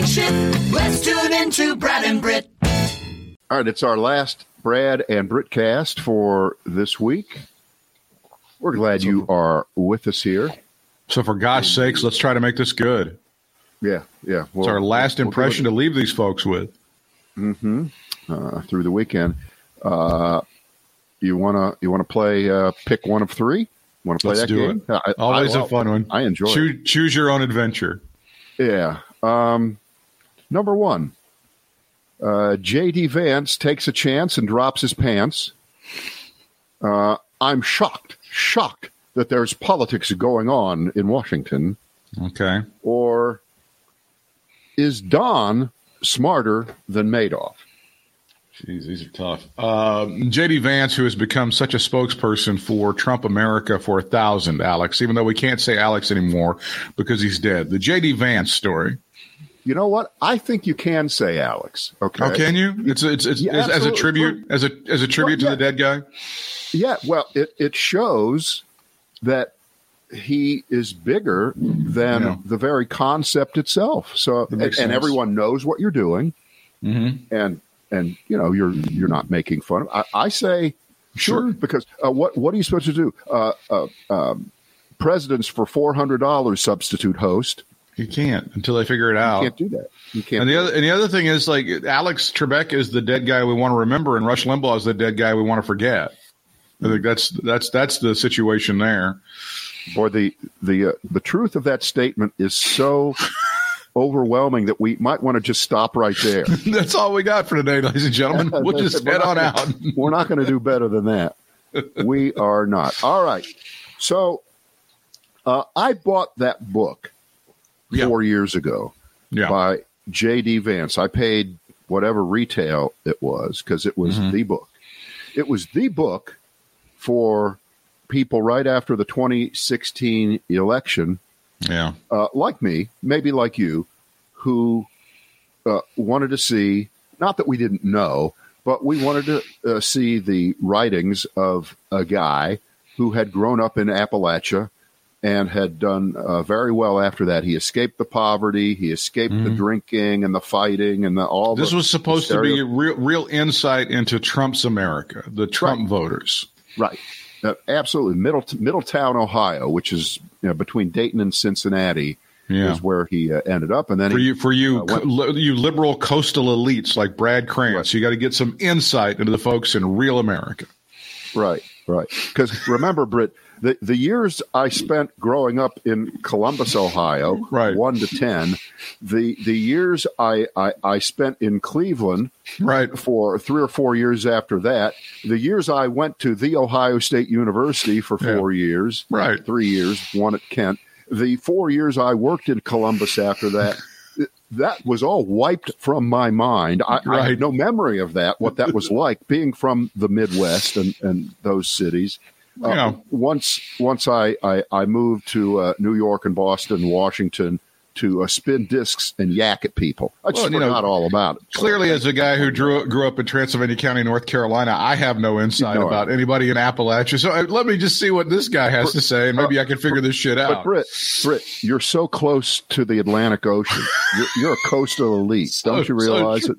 morning shift. Let's tune into Brad and Britt. All right, it's our last Brad and Britt cast for this week. We're glad you are with us here. So, for gosh sakes, let's try to make this good. Yeah, yeah. It's our last we'll do impression it. to leave these folks with. uh, through the weekend. Uh, you wanna you wanna play uh, pick one of three? Want to play Let's that do game? it. I- Always I- a fun one. I enjoy it. Choose, choose your own adventure. Yeah. Um, number one, uh, J.D. Vance takes a chance and drops his pants. Uh, I'm shocked, shocked that there's politics going on in Washington. Okay. Or is Don smarter than Madoff? Jeez, these are tough. Um, JD Vance, who has become such a spokesperson for Trump America for a thousand, Alex, even though we can't say Alex anymore because he's dead. The JD Vance story. You know what? I think you can say Alex. Okay. Oh, can you? It's it's, it's Yeah, as, as a tribute as a as a tribute Well, to the dead guy. Yeah, well, it, it shows that he is bigger than Yeah. the very concept itself. So, and, and everyone knows what you're doing, Mm-hmm. and and you know you're you're not making fun of. I, I say sure, Sure. because uh, what what are you supposed to do? Uh, uh, um, presidents for four hundred dollars substitute host. You can't until they figure it out. You can't do that. You can't. And the other and the other thing is like Alex Trebek is the dead guy we want to remember, and Rush Limbaugh is the dead guy we want to forget. I think that's that's that's the situation there. Boy, the the uh, the truth of that statement is so overwhelming that we might want to just stop right there. That's all we got for today, ladies and gentlemen. We'll just head on gonna- out. We're not going to do better than that. We are not. All right. So uh, I bought that book Yeah. four years ago Yeah. by J.D. Vance. I paid whatever retail it was because it was Mm-hmm. the book. It was the book for people right after the 2016 election Yeah. uh, like me, maybe like you, who uh, wanted to see, not that we didn't know, but we wanted to uh, see the writings of a guy who had grown up in Appalachia and had done uh, very well after that. He escaped the poverty, he escaped the drinking and the fighting and the, all Mm-hmm. This was supposed to be real real insight into Trump's America, the Trump Right. voters. Right. Uh, absolutely. Middle, Middletown, Ohio, which is you know, between Dayton and Cincinnati, Yeah. is where he uh, ended up. And then For he, you, for you, Uh, li- you liberal coastal elites like Brad Krantz, you got to get some insight into the folks in real America. Right, right. Because remember, Britt, the, the years I spent growing up in Columbus, Ohio, Right. one to ten, the the years I, I, I spent in Cleveland Right. for three or four years after that, the years I went to the Ohio State University for four years, Right. three years, one at Kent, the four years I worked in Columbus after that. That was all wiped from my mind. I, I Right. have no memory of that, what that was like being from the Midwest and, and those cities. Uh, Yeah. Once once I, I, I moved to uh, New York and Boston, Washington to uh, spin discs and yak at people. I just Well, you know, forgot all about it. Clearly, as a guy who drew, grew up in Transylvania County, North Carolina, I have no insight about anybody in Appalachia. So uh, let me just see what this guy has to say, and maybe I can figure this shit But out. Britt, Britt, you're so close to the Atlantic Ocean. You're, you're a coastal elite. Don't you So- so realize it?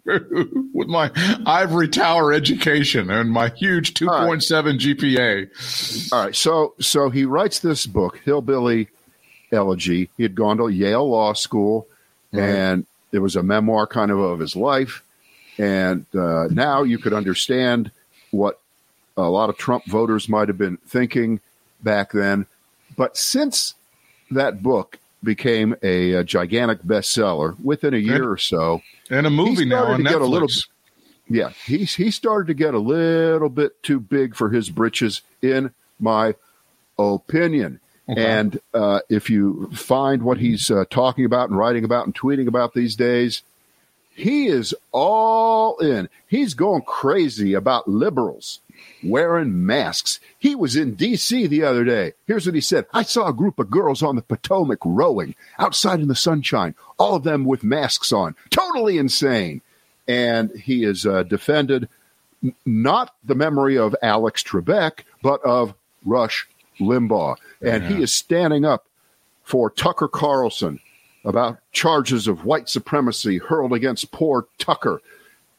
With my ivory tower education and my huge 2.7 GPA. All right. So so he writes this book, Hillbilly Elegy. He had gone to Yale Law School, and it was a memoir kind of of his life. And uh, now you could understand what a lot of Trump voters might have been thinking back then. But since that book became a, uh gigantic bestseller within a year or so, And a movie now on get a little Netflix. yeah, he's he started to get a little bit too big for his britches, in my opinion. And uh, if you find what he's uh, talking about and writing about and tweeting about these days, he is all in. He's going crazy about liberals wearing masks. He was in D.C. the other day. Here's what he said I saw a group of girls on the Potomac rowing outside in the sunshine, all of them with masks on. Totally insane. And he is uh, defended not the memory of Alex Trebek, but of Rush Limbaugh. And he uh-huh. is standing up for Tucker Carlson about charges of white supremacy hurled against poor Tucker.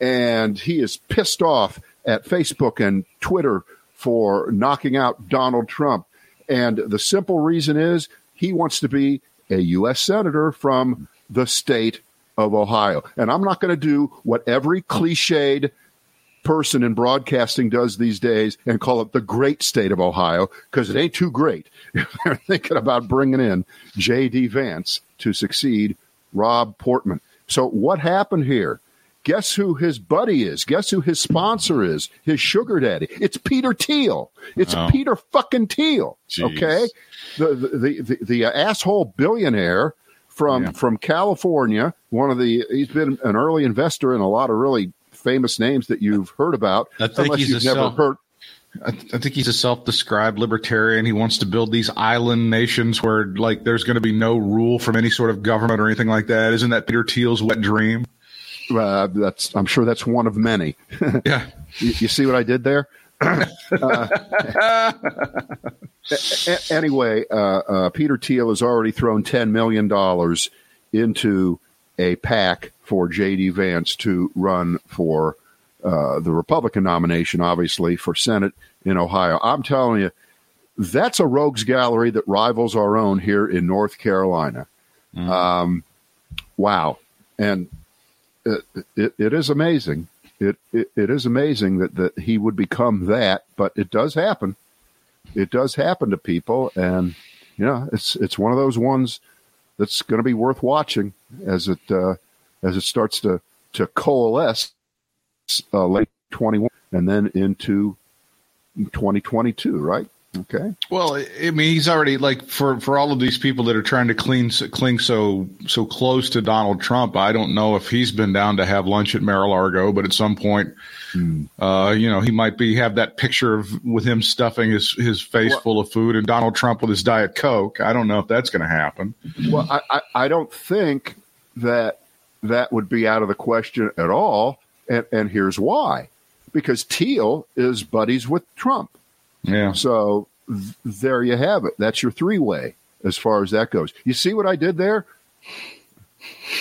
And he is pissed off at Facebook and Twitter for knocking out Donald Trump. And the simple reason is he wants to be a U.S. Senator from the state of Ohio. And I'm not going to do what every cliched person in broadcasting does these days and call it the great state of Ohio because it ain't too great. They're thinking about bringing in J.D. Vance to succeed Rob Portman. So, what happened here? Guess who his buddy is? Guess who his sponsor is? His sugar daddy. It's Peter Thiel. It's Oh. Peter fucking Thiel. Jeez. Okay, the the the, the, the uh, asshole billionaire from Yeah. from California. One of the he's been an early investor in a lot of really famous names that you've heard about. I think unless he's you've a never self- heard. I, I think he's a self-described libertarian. He wants to build these island nations where, like, there's going to be no rule from any sort of government or anything like that. Isn't that Peter Thiel's wet dream? Uh, that's I'm sure that's one of many. Yeah. you, you see what I did there? Uh, anyway, uh, uh, Peter Thiel has already thrown ten million dollars into a PAC for J.D. Vance to run for uh, the Republican nomination, obviously for Senate in Ohio. I'm telling you, that's a rogues gallery that rivals our own here in North Carolina. Um, wow, and it, it, it is amazing. It, it it is amazing that that he would become that, but it does happen. It does happen to people, and you know it's it's one of those ones that's going to be worth watching as it uh, as it starts to to coalesce uh, late twenty one and then into twenty twenty two. Right? Okay. Well, I mean, he's already like for for all of these people that are trying to clean cling so so close to Donald Trump. I don't know if he's been down to have lunch at Mar-a-Lago, but at some point, uh, you know, he might be have that picture of with him stuffing his his face Well- full of food and Donald Trump with his diet coke. I don't know if that's going to happen. Well, I, I, I don't think that that would be out of the question at all. And, and here's why because Thiel is buddies with Trump. Yeah. So th- there you have it. That's your three way as far as that goes. You see what I did there?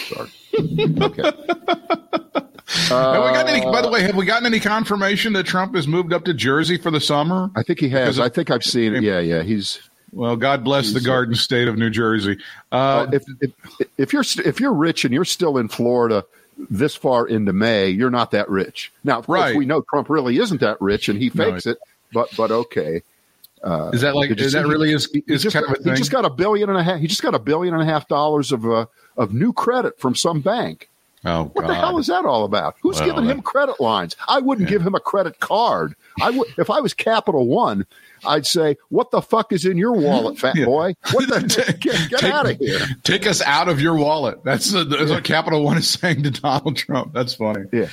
Sorry. Okay. have we got any? By the way, have we gotten any confirmation that Trump has moved up to Jersey for the summer? I think he has. Of- I think I've seen it. Yeah, yeah. He's Well, God bless the Garden State of New Jersey. Uh, if, if if you're if you're rich and you're still in Florida this far into May, you're not that rich. Now, of course, Right. we know Trump really isn't that rich, and he No, fakes it. But but okay, is that like is that really is he is just kind of a thing? he just got a billion and a half. He just got a billion and a half dollars of uh, of new credit from some bank. oh What God. the hell is that all about? Who's Well, giving that- him credit lines? I wouldn't give him a credit card. I would if I was Capital One. I'd say, "What the fuck is in your wallet, fat Yeah. boy? What the get, get Take- out of here!" Take us out of your wallet. That's, that's what Capital One is saying to Donald Trump. That's funny. Yeah.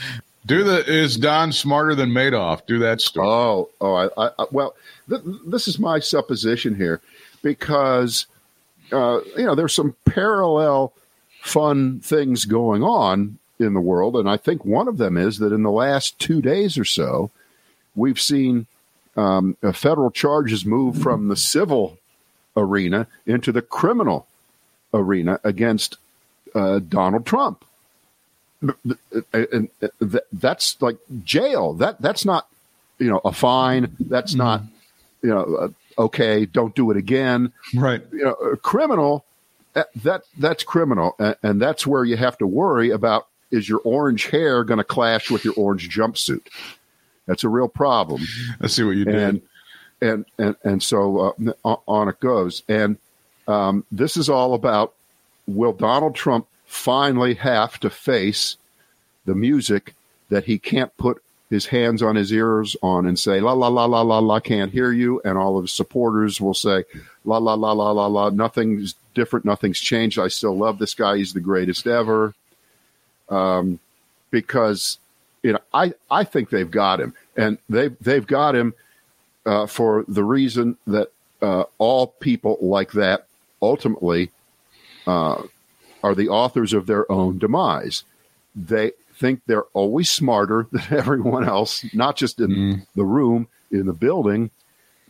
Do the is Don smarter than Madoff? Do that story. Oh, oh, I, I, I well, th- this is my supposition here because uh, you know there's some parallel fun things going on in the world, and I think one of them is that in the last two days or so, we've seen um, uh, federal charges move from the civil arena into the criminal arena against uh, Donald Trump. And that's like jail. That that's not you know a fine. That's not you know uh, okay. Don't do it again. right. You know, a criminal. That, that that's criminal, and, and that's where you have to worry about is your orange hair going to clash with your orange jumpsuit? That's a real problem Let's see what you did. and and and and so uh, on- on it goes. And um, this is all about will Donald Trump finally have to face the music that he can't put his hands on his ears on and say la la la la la la can't hear you, and all of his supporters will say la la la la la la nothing's different, nothing's changed. I still love this guy. He's the greatest ever. Um, because you know, I, I think they've got him, and they they've got him uh, for the reason that uh, all people like that ultimately uh, are the authors of their own demise. They think they're always smarter than everyone else, not just in the room, in the building,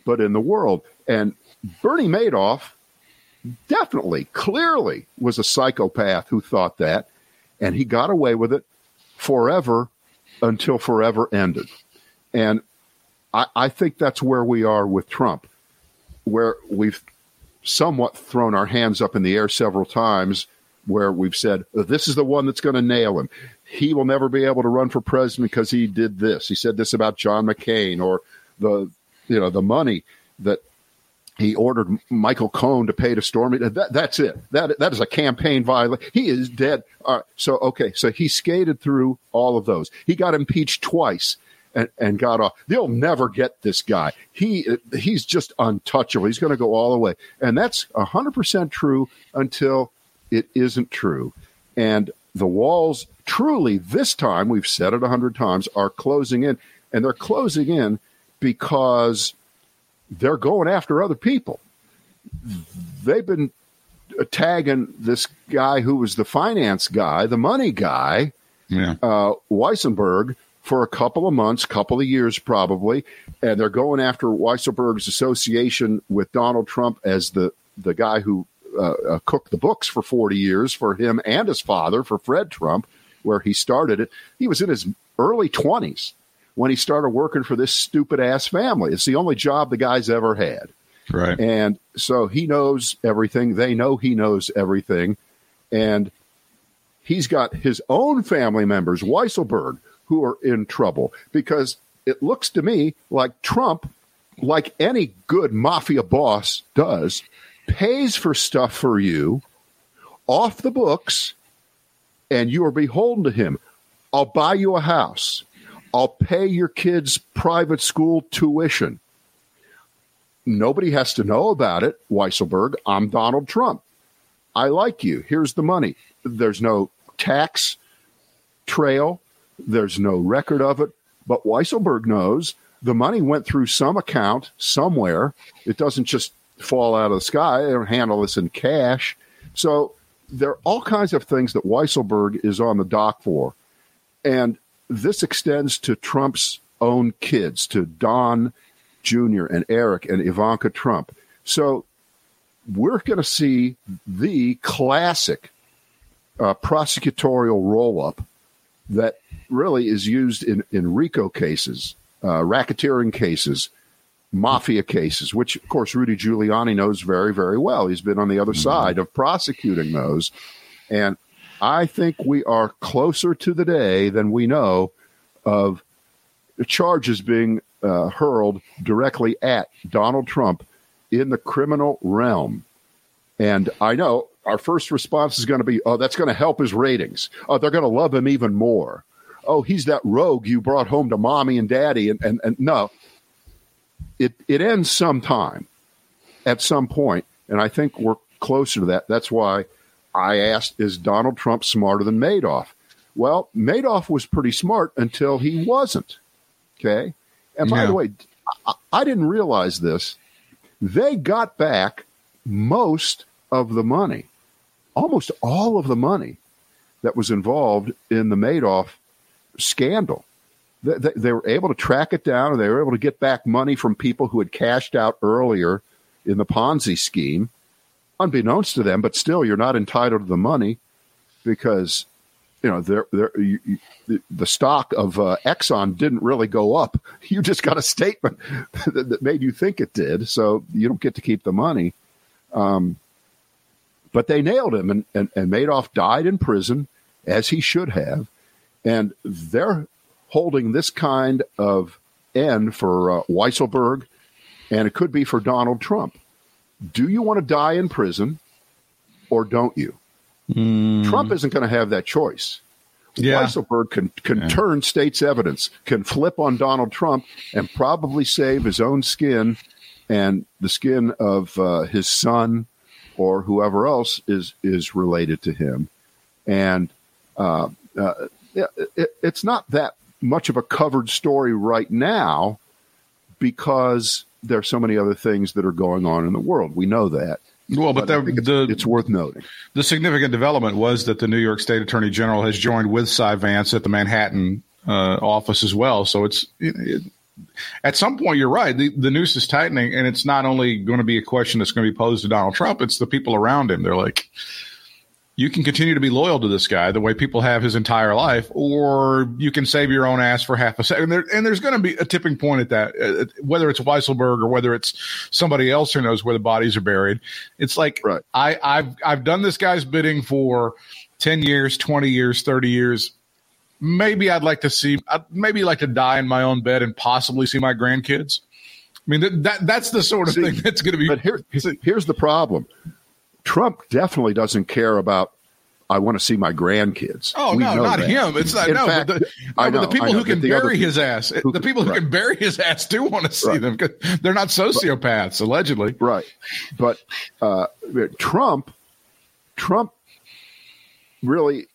but in the world. And Bernie Madoff definitely, clearly was a psychopath who thought that, and he got away with it forever until forever ended. And I, I think that's where we are with Trump, where we've somewhat thrown our hands up in the air several times, where we've said, this is the one that's going to nail him. He will never be able to run for president because he did this. He said this about John McCain or the you know the money that he ordered Michael Cohen to pay to Stormy. That, that's it. That that is a campaign violation. He is dead. Uh, so okay, so he skated through all of those. He got impeached twice and, and got off. They'll never get this guy. He he's just untouchable. He's going to go all the way, and that's hundred percent true until it isn't true. And the walls truly this time we've said it a hundred times are closing in, and they're closing in because they're going after other people. They've been tagging this guy who was the finance guy, the money guy, yeah. uh, Weisselberg, for a couple of months, couple of years probably, and they're going after Weisselberg's association with Donald Trump as the the guy who uh, uh, cooked the books for 40 years for him and his father, for Fred Trump, where he started it. He was in his early 20s when he started working for this stupid ass family. It's the only job the guy's ever had. Right. And so he knows everything. They know he knows everything. And he's got his own family members, Weisselberg, who are in trouble because it looks to me like Trump, like any good mafia boss does, pays for stuff for you off the books and you are beholden to him. I'll buy you a house. I'll pay your kids' private school tuition. Nobody has to know about it, Weisselberg. I'm Donald Trump. I like you. Here's the money. There's no tax trail, there's no record of it. But Weisselberg knows the money went through some account somewhere. It doesn't just fall out of the sky, they don't handle this in cash. So there are all kinds of things that Weisselberg is on the dock for. And this extends to Trump's own kids, to Don Jr. and Eric and Ivanka Trump. So we're going to see the classic uh, prosecutorial roll up that really is used in, in RICO cases, uh, racketeering cases, mafia cases, which, of course, Rudy Giuliani knows very, very well. He's been on the other mm-hmm. side of prosecuting those. And I think we are closer to the day than we know of charges being uh, hurled directly at Donald Trump in the criminal realm. And I know our first response is going to be, oh, that's going to help his ratings. Oh, they're going to love him even more. Oh, he's that rogue you brought home to mommy and daddy. And, and, and no, it, it ends sometime at some point, And I think we're closer to that. That's why I asked, is Donald Trump smarter than Madoff? Well, Madoff was pretty smart until he wasn't. Okay. And by yeah. the way, I, I didn't realize this. They got back most of the money, almost all of the money that was involved in the Madoff scandal. They, they, they, were able to track it down and they were able to get back money from people who had cashed out earlier in the Ponzi scheme unbeknownst to them, but still, you're not entitled to the money because you know they're, they're, you, you, the stock of uh, Exxon didn't really go up. You just got a statement that, that, made you think it did, so you don't get to keep the money. Um, but they nailed him, and, and, and Madoff died in prison as he should have, and they're holding this kind of end for uh, Weisselberg, and it could be for Donald Trump do you want to die in prison or don't you? Mm. Trump isn't going to have that choice. Yeah. Weisselberg can, can yeah. turn state's evidence, can flip on Donald Trump, and probably save his own skin and the skin of uh, his son or whoever else is is related to him. And uh, uh, it, it's not that much of a covered story right now because there are so many other things that are going on in the world. We know that. Well, but, but the, it's, the, it's, worth noting. The significant development was that the New York State Attorney General has joined with Cy Vance at the Manhattan uh, office as well. So it's it, at some point, you're right. The, the noose is tightening, and it's not only going to be a question that's going to be posed to Donald Trump, it's the people around him. They're like, you can continue to be loyal to this guy the way people have his entire life, or you can save your own ass for half a second. And, there, and there's going to be a tipping point at that, uh, whether it's Weisselberg or whether it's somebody else who knows where the bodies are buried. It's like right. I, I've I've done this guy's bidding for ten years, twenty years, thirty years. Maybe I'd like to see, I'd maybe like to die in my own bed and possibly see my grandkids. I mean that, that that's the sort of see, thing that's going to be. But here, here's the problem Trump definitely doesn't care about. I want to see my grandkids. Oh we no, not that. him. It's not. In no, fact, but the, no, know, but the people who can bury his ass, who, the people who right. can bury his ass do want to see right. them because they're not sociopaths, but, allegedly. Right, but uh, Trump, Trump, really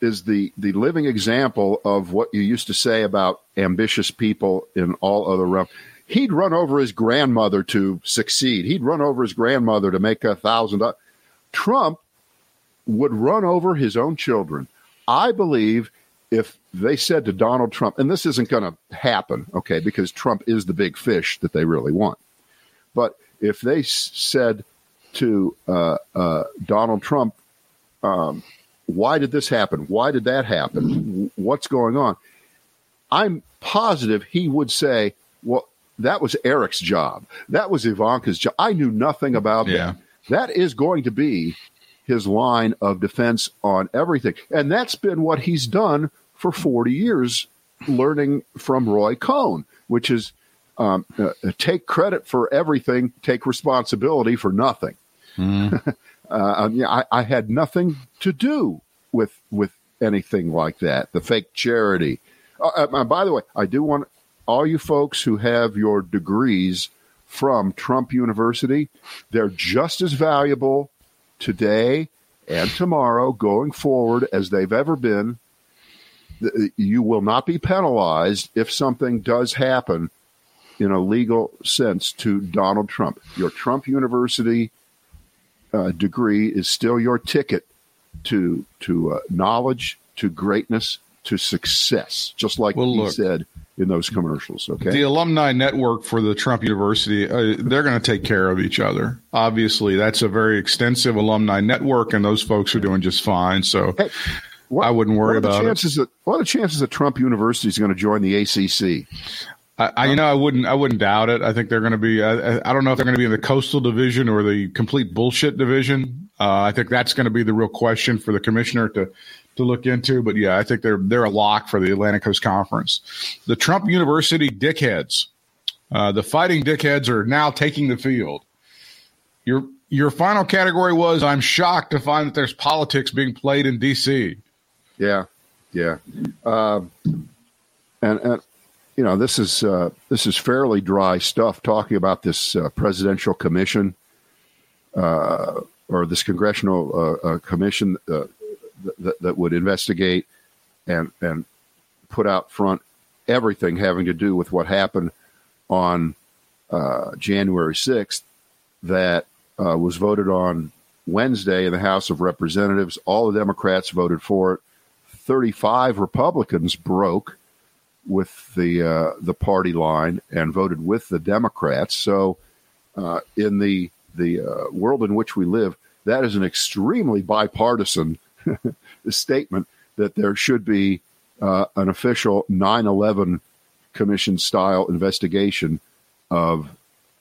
is the the living example of what you used to say about ambitious people in all other realms he'd run over his grandmother to succeed. He'd run over his grandmother to make a thousand. Trump would run over his own children. I believe if they said to Donald Trump, and this isn't going to happen, okay, because Trump is the big fish that they really want. But if they said to uh, uh, Donald Trump, um, why did this happen? Why did that happen? What's going on? I'm positive he would say, well, that was Eric's job. That was Ivanka's job. I knew nothing about yeah. that. That is going to be his line of defense on everything. And that's been what he's done for 40 years, learning from Roy Cohn, which is um, uh, take credit for everything, take responsibility for nothing. Mm. uh, yeah, I, I, had nothing to do with with anything like that. The fake charity. Uh, uh by the way, I do want all you folks who have your degrees from Trump University, they're just as valuable today and tomorrow going forward as they've ever been. You will not be penalized if something does happen in a legal sense to Donald Trump. Your Trump University uh, degree is still your ticket to to uh, knowledge, to greatness, to success. Just like well, he look, said in those commercials. Okay. The alumni network for the Trump University, uh, they're going to take care of each other. Obviously, that's a very extensive alumni network, and those folks are doing just fine. So hey, what, I wouldn't worry about chances it. That, what are the chances that Trump University is going to join the ACC? I, I, you know, I wouldn't, I wouldn't doubt it. I think they're going to be. I, I don't know if they're going to be in the coastal division or the complete bullshit division. Uh, I think that's going to be the real question for the commissioner to to look into. But yeah, I think they're they're a lock for the Atlantic Coast Conference. The Trump University dickheads, uh, the fighting dickheads, are now taking the field. Your your final category was I'm shocked to find that there's politics being played in D.C. Yeah, yeah, uh, and and you know this is uh, this is fairly dry stuff talking about this uh, presidential commission uh, or this congressional uh, uh, commission that, that would investigate and and put out front everything having to do with what happened on uh, January 6th that uh, was voted on Wednesday in the House of Representatives. All the Democrats voted for it. 35 Republicans broke with the uh, the party line and voted with the Democrats. So, uh, in the the uh, world in which we live, that is an extremely bipartisan statement that there should be uh, an official 9 11 commission style investigation of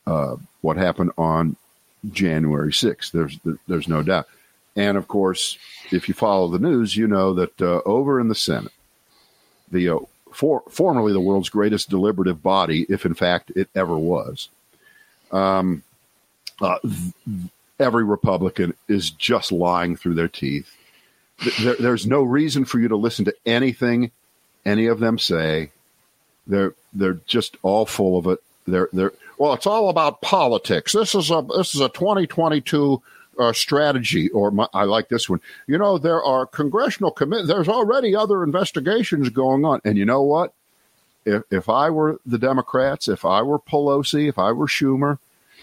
uh, what happened on January 6th. There's, there's no doubt. And of course, if you follow the news, you know that uh, over in the Senate, the uh, for, formerly the world's greatest deliberative body, if in fact it ever was, um, uh, every Republican is just lying through their teeth there, there's no reason for you to listen to anything any of them say. They're they're just all full of it. They're they're well, it's all about politics. This is a this is a 2022 uh, strategy, or my, I like this one. You know, there are congressional commit. There's already other investigations going on, and you know what? If if I were the Democrats, if I were Pelosi, if I were Schumer,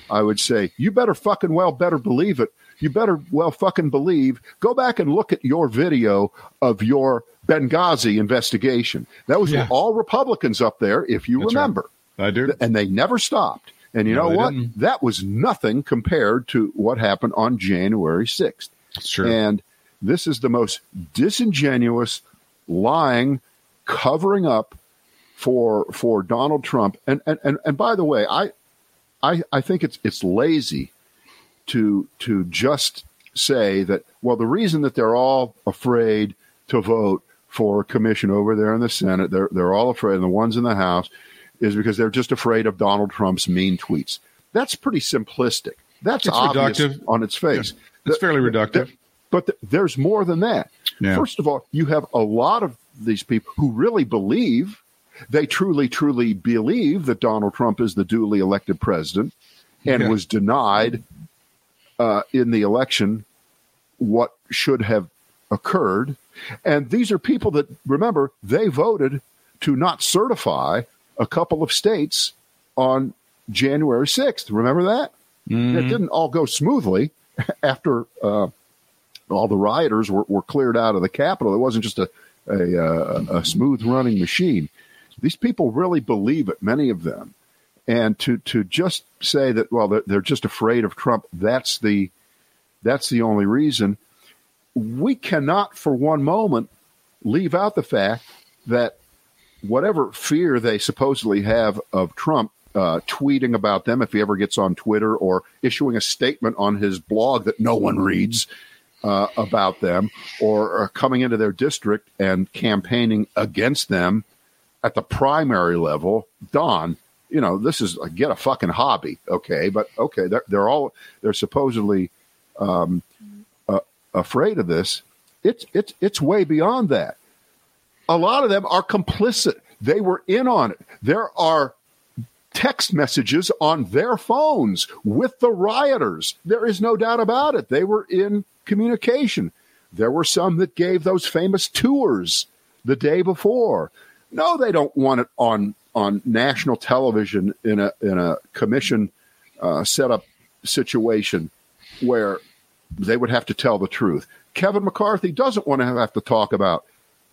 I would say you better fucking well better believe it you better well fucking believe. Go back and look at your video of your Benghazi investigation. That was Yeah. all Republicans up there, if you That's right. remember. I do. And they never stopped. And you No, know what? didn't. That was nothing compared to what happened on January 6th. It's true. And this is the most disingenuous, lying, covering up for for Donald Trump. And and and, and by the way, I, I I think it's it's lazy to to just say that well the reason that they're all afraid to vote for a commission over there in the Senate, they're they're all afraid, and the ones in the House is because they're just afraid of Donald Trump's mean tweets. That's pretty simplistic. That's It's obvious reductive. on its face. it's fairly reductive. But th- there's more than that. Yeah. First of all, you have a lot of these people who really believe, they truly, truly believe that Donald Trump is the duly elected president and Yeah. was denied uh, in the election what should have occurred. And these are people that, remember, they voted to not certify a couple of states on January 6th. Remember that? Mm-hmm. It didn't all go smoothly after uh, all the rioters were, were cleared out of the Capitol. It wasn't just a, a, uh, a smooth running machine. These people really believe it, many of them. And to, to just say that, well, they're, they're just afraid of Trump, that's the, that's the only reason. We cannot for one moment leave out the fact that whatever fear they supposedly have of Trump uh, tweeting about them if he ever gets on Twitter or issuing a statement on his blog that no one reads uh, about them or uh, coming into their district and campaigning against them at the primary level, Don, you know, this is like, get a fucking hobby, okay? But okay, they're, they're all they're supposedly um, uh, afraid of this. It's it's it's way beyond that. A lot of them are complicit. They were in on it. There are text messages on their phones with the rioters. There is no doubt about it. They were in communication. There were some that gave those famous tours the day before. No, they don't want it on on national television in a in a commission uh, setup situation where they would have to tell the truth. Kevin McCarthy doesn't want to have to talk about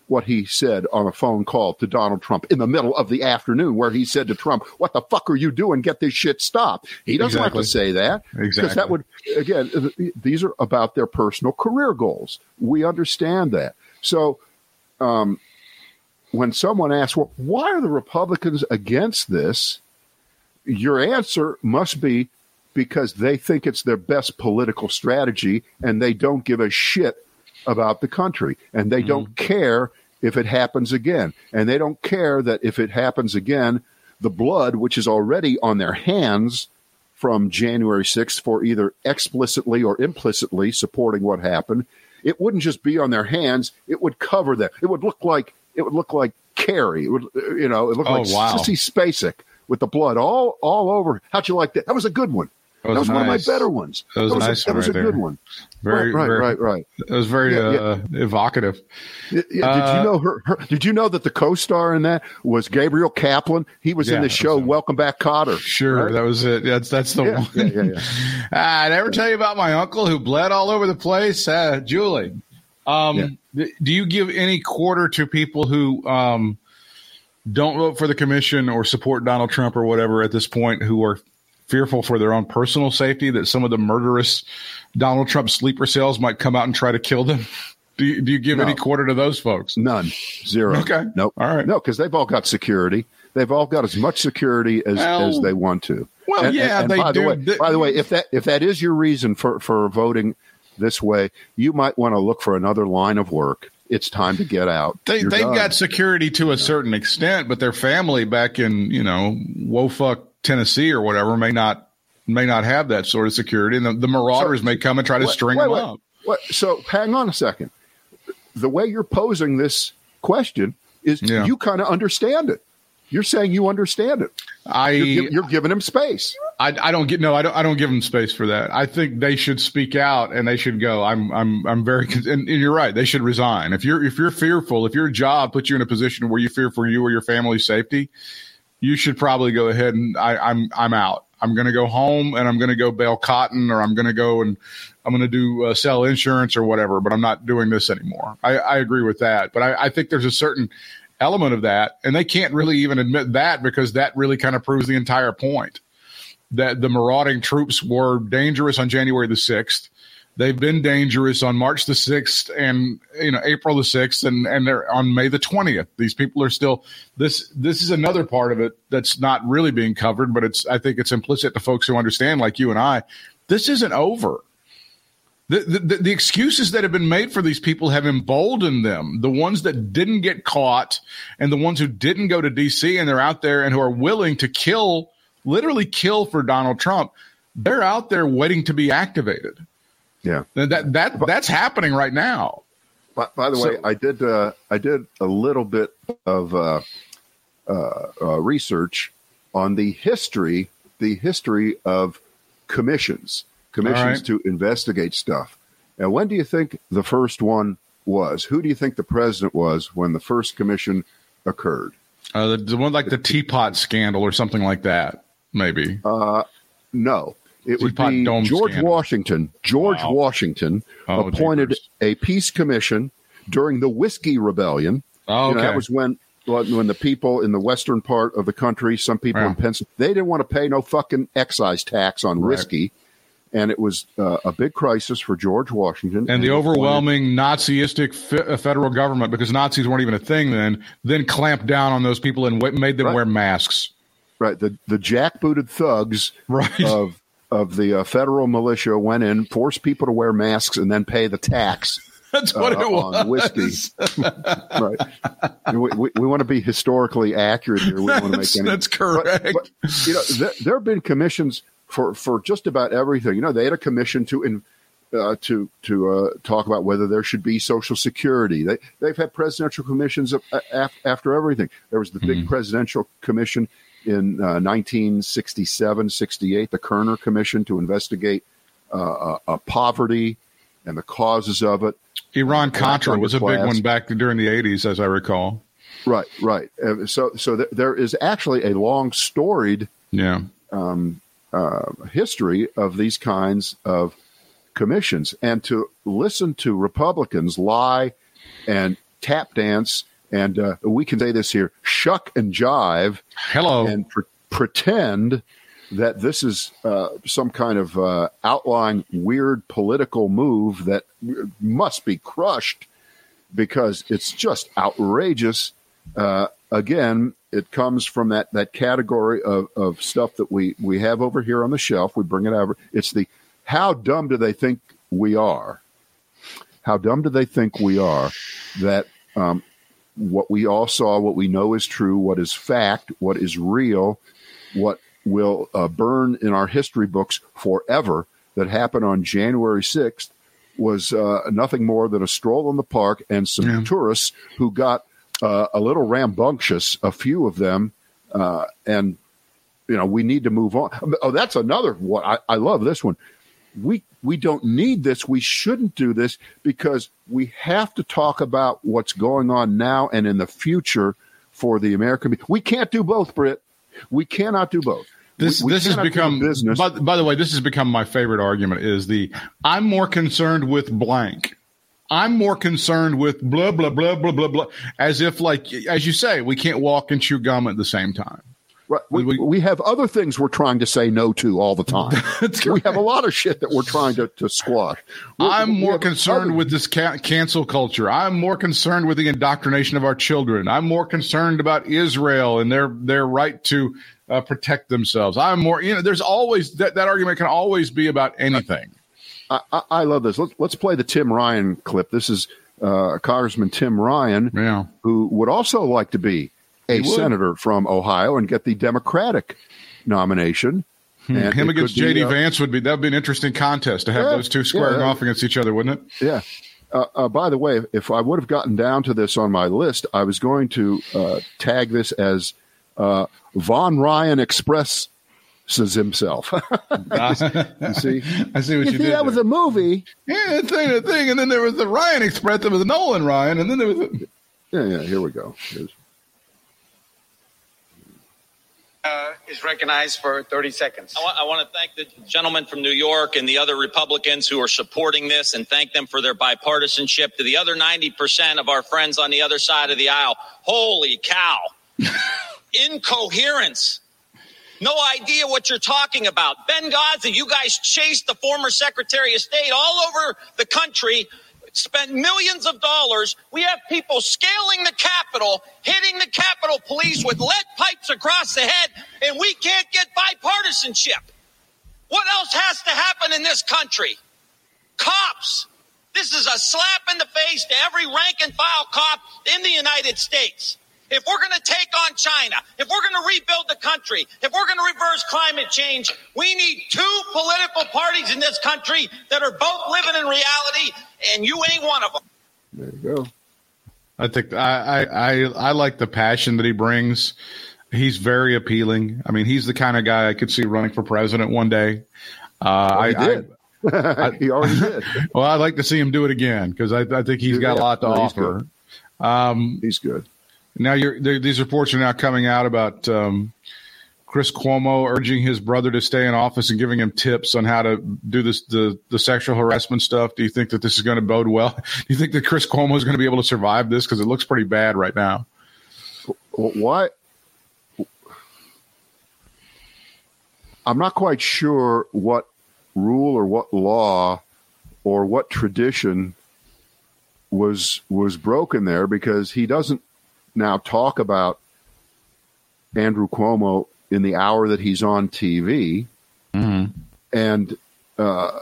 what he said on a phone call to Donald Trump in the middle of the afternoon, where he said to Trump, "What the fuck are you doing? Get this shit stopped." He doesn't Exactly. to say that because Exactly. that would again. These are about their personal career goals. We understand that. So, um, when someone asks, "Well, why are the Republicans against this?" Your answer must be because they think it's their best political strategy and they don't give a shit about the country and they don't mm-hmm. care if it happens again. And they don't care that if it happens again the blood which is already on their hands from January 6th for either explicitly or implicitly supporting what happened it wouldn't just be on their hands it would cover them. It would look like it would look like Carrie it would you know it looked Oh, like wow. Sissy Spacek with the blood all all over how'd you like that that was a good one That was that was one of my better ones That was a nice a, that one was right a good there. one Very, right, very, right, right, It was very Yeah, yeah. uh, evocative. Yeah, Uh, did you know her, her? Did you know that the co-star in that was Gabriel Kaplan? He was in the show was. Welcome Back, Kotter. Sure, Right? that was it. That's that's the one. yeah, yeah, yeah. Ah, I never tell you about my uncle who bled all over the place. Uh, Julie, um, th- do you give any quarter to people who um, don't vote for the commission or support Donald Trump or whatever at this point, who are fearful for their own personal safety that some of the murderous Donald Trump sleeper cells might come out and try to kill them? Do you, do you give No. any quarter to those folks? None, zero. Okay. nope. All right. no, because they've all got security. They've all got as much security as, Well- as they want to. Well, yeah, they by do. The way, by the way, if that if that is your reason for for voting this way, you might want to look for another line of work. It's time to get out. They, they've done. got security to a certain extent, but their family back in you know wofuck Tennessee or whatever may not may not have that sort of security, and the, the marauders So- may come and try to Wait, string wait, them wait. up. What? So hang on a second. The way you're posing this question is Yeah. you kind of understand it. You're saying you understand it. I, You're, you're giving him space. I I don't get no I don't I don't give them space for that. I think they should speak out and they should go. I'm I'm I'm very and, and you're right. They should resign if you're if you're fearful if your job puts you in a position where you fear for you or your family's safety, you should probably go ahead and I, I'm I'm out. I'm going to go home and I'm going to go bale cotton or I'm going to go and I'm going to do uh, sell insurance or whatever, but I'm not doing this anymore. I, I agree with that. But I, I think there's a certain element of that. And they can't really even admit that because that really kind of proves the entire point that the marauding troops were dangerous on January the 6th. They've been dangerous on March the 6th and you know April the 6th and and they're on May the 20th. These people are still this this is another part of it that's not really being covered, but it's I think it's implicit to folks who understand like you and I. This isn't over. The, the, the excuses that have been made for these people have emboldened them. The ones that didn't get caught and the ones who didn't go to DC and they're out there and who are willing to kill, literally kill for Donald Trump, they're out there waiting to be activated. Yeah, that that that's happening right now. By, by the so, way, I did uh, I did a little bit of uh, uh, uh, research on the history the history of commissions commissions right. to investigate stuff. And when do you think the first one was? Who do you think the president was when the first commission occurred? Uh, the, the, one like the teapot scandal or something like that, maybe. Uh, no, it would be George scandal. Washington. George wow. Washington oh, appointed a peace commission during the Whiskey Rebellion. Oh, okay. You know, that was when when the people in the western part of the country, some people yeah. in Pennsylvania, they didn't want to pay no fucking excise tax on right. whiskey. And it was uh, a big crisis for George Washington. And, the overwhelming Nazistic f- federal government, because Nazis weren't even a thing then, then clamped down on those people and w- made them right. wear masks. Right. The the jackbooted thugs right. of of the uh, federal militia went in, forced people to wear masks, and then pay the tax. That's what uh, it was. On whiskey, right? We, we, we, want to be historically accurate here. We don't want to make any. That's correct. But, but, you know, there, there, have been commissions for for just about everything. You know, they had a commission to in, uh, to to uh, talk about whether there should be Social Security. They they've had presidential commissions after everything. There was the big mm-hmm. presidential commission in uh, 1967, 68, the Kerner Commission to investigate uh, uh, uh, poverty and the causes of it. Iran Contra was a big one back during the 80s, as I recall. Right, right. So, so th- there is actually a long storied yeah. um, uh, history of these kinds of commissions, and to listen to Republicans lie and tap dance and uh, we can say this here shuck and jive hello. and pre- pretend that this is uh, some kind of uh, outlying weird political move that must be crushed because it's just outrageous uh, again it comes from that, that category of, of stuff that we, we have over here on the shelf. We bring it over. It's the how dumb do they think we are? How dumb do they think we are that um, what we all saw, what we know is true, what is fact, what is real, what will uh, burn in our history books forever that happened on January 6th was uh, nothing more than a stroll in the park and some yeah. tourists who got uh, a little rambunctious, a few of them, uh, and you know we need to move on. Oh, that's another one. I, I love this one. We we don't need this. We shouldn't do this because we have to talk about what's going on now and in the future for the American. We can't do both, Britt. We cannot do both. This we, we this has become business. By, by the way, this has become my favorite argument. Is the I'm more concerned with blank. I'm more concerned with blah blah blah blah blah blah. As if, like as you say, we can't walk and chew gum at the same time. Right. We, we, we, have other things we're trying to say no to all the time. we have a lot of shit that we're trying to, to squash. We're, I'm more concerned other... with this ca- cancel culture. I'm more concerned with the indoctrination of our children. I'm more concerned about Israel and their their right to uh, protect themselves. I'm more, you know, there's always that, that argument can always be about anything. I, I, I love this. Let's, let's play the Tim Ryan clip. This is uh, Congressman Tim Ryan, yeah. who would also like to be a senator from Ohio and get the Democratic nomination. Hmm. And Him against J.D. Uh, Vance would be that would be an interesting contest to have yeah, those two squaring yeah, off against each other, wouldn't it? Yeah. Uh, uh, by the way, if I would have gotten down to this on my list, I was going to uh, tag this as uh, Von Ryan Express says himself. you see, I see what you, you see, did. That there. was a movie. Yeah, thing, a thing, and then there was the Ryan Express. There was Nolan Ryan, and then there was. A... Yeah, yeah. Here we go. Here's... uh, is recognized for 30 seconds. I want, I want to thank the gentleman from New York and the other Republicans who are supporting this and thank them for their bipartisanship. To the other 90% of our friends on the other side of the aisle, holy cow. Incoherence. No idea what you're talking about. Benghazi, you guys chased the former Secretary of State all over the country spent millions of dollars. We have people scaling the Capitol, hitting the Capitol Police with lead pipes across the head, and we can't get bipartisanship. What else has to happen in this country? Cops. This is a slap in the face to every rank and file cop in the United States. If we're going to take on China, if we're going to rebuild the country, if we're going to reverse climate change, we need two political parties in this country that are both living in reality, and you ain't one of them. There you go. I think I, I, I like the passion that he brings. He's very appealing. I mean, he's the kind of guy I could see running for president one day. Uh, well, he I, did. I, he already did. well, I'd like to see him do it again because I, I think he's got yeah, a lot to no, offer. He's um, he's good. Now, these reports are now coming out about um, Chris Cuomo urging his brother to stay in office and giving him tips on how to do this the the sexual harassment stuff. Do you think that this is going to bode well? Do you think that Chris Cuomo is going to be able to survive this because it looks pretty bad right now? What? I'm not quite sure what rule or what law or what tradition was was broken there because he doesn't now talk about Andrew Cuomo in the hour that he's on TV, mm-hmm. and uh,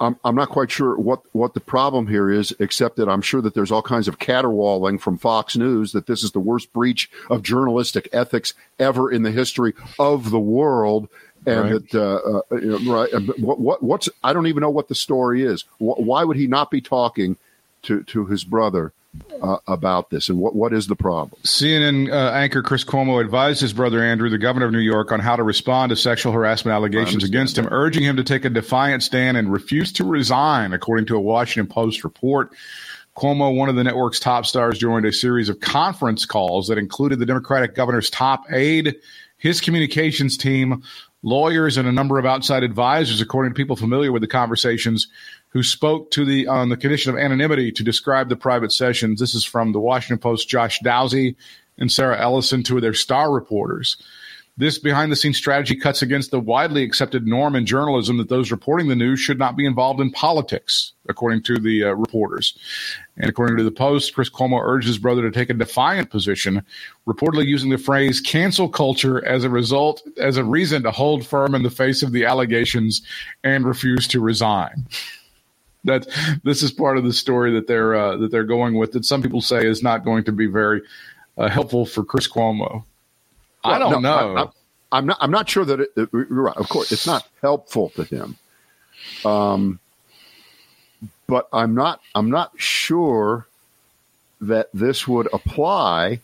I'm I'm not quite sure what what the problem here is, except that I'm sure that there's all kinds of caterwauling from Fox News that this is the worst breach of journalistic ethics ever in the history of the world, and right. that uh, uh, you know, right. What, what, what's I don't even know what the story is. Why would he not be talking to to his brother? Uh, about this and what, what is the problem? CNN uh, anchor Chris Cuomo advised his brother Andrew, the governor of New York, on how to respond to sexual harassment allegations against him, urging him to take a defiant stand and refuse to resign, according to a Washington Post report. Cuomo, one of the network's top stars, joined a series of conference calls that included the Democratic governor's top aide, his communications team, lawyers, and a number of outside advisors, according to people familiar with the conversations who spoke to the on the condition of anonymity to describe the private sessions. This is from the Washington Post, Josh Dawsey and Sarah Ellison, two of their star reporters. This behind the scenes strategy cuts against the widely accepted norm in journalism that those reporting the news should not be involved in politics, according to the uh, reporters. And according to the Post, Chris Cuomo urged his brother to take a defiant position, reportedly using the phrase cancel culture as a result, as a reason to hold firm in the face of the allegations and refuse to resign that this is part of the story that they're uh, that they're going with that some people say is not going to be very uh, helpful for Chris Cuomo. Well, I don't no, know. I, am not. I'm not sure that it, it, right. Of course, it's not helpful to him. Um, but I'm not. I'm not sure that this would apply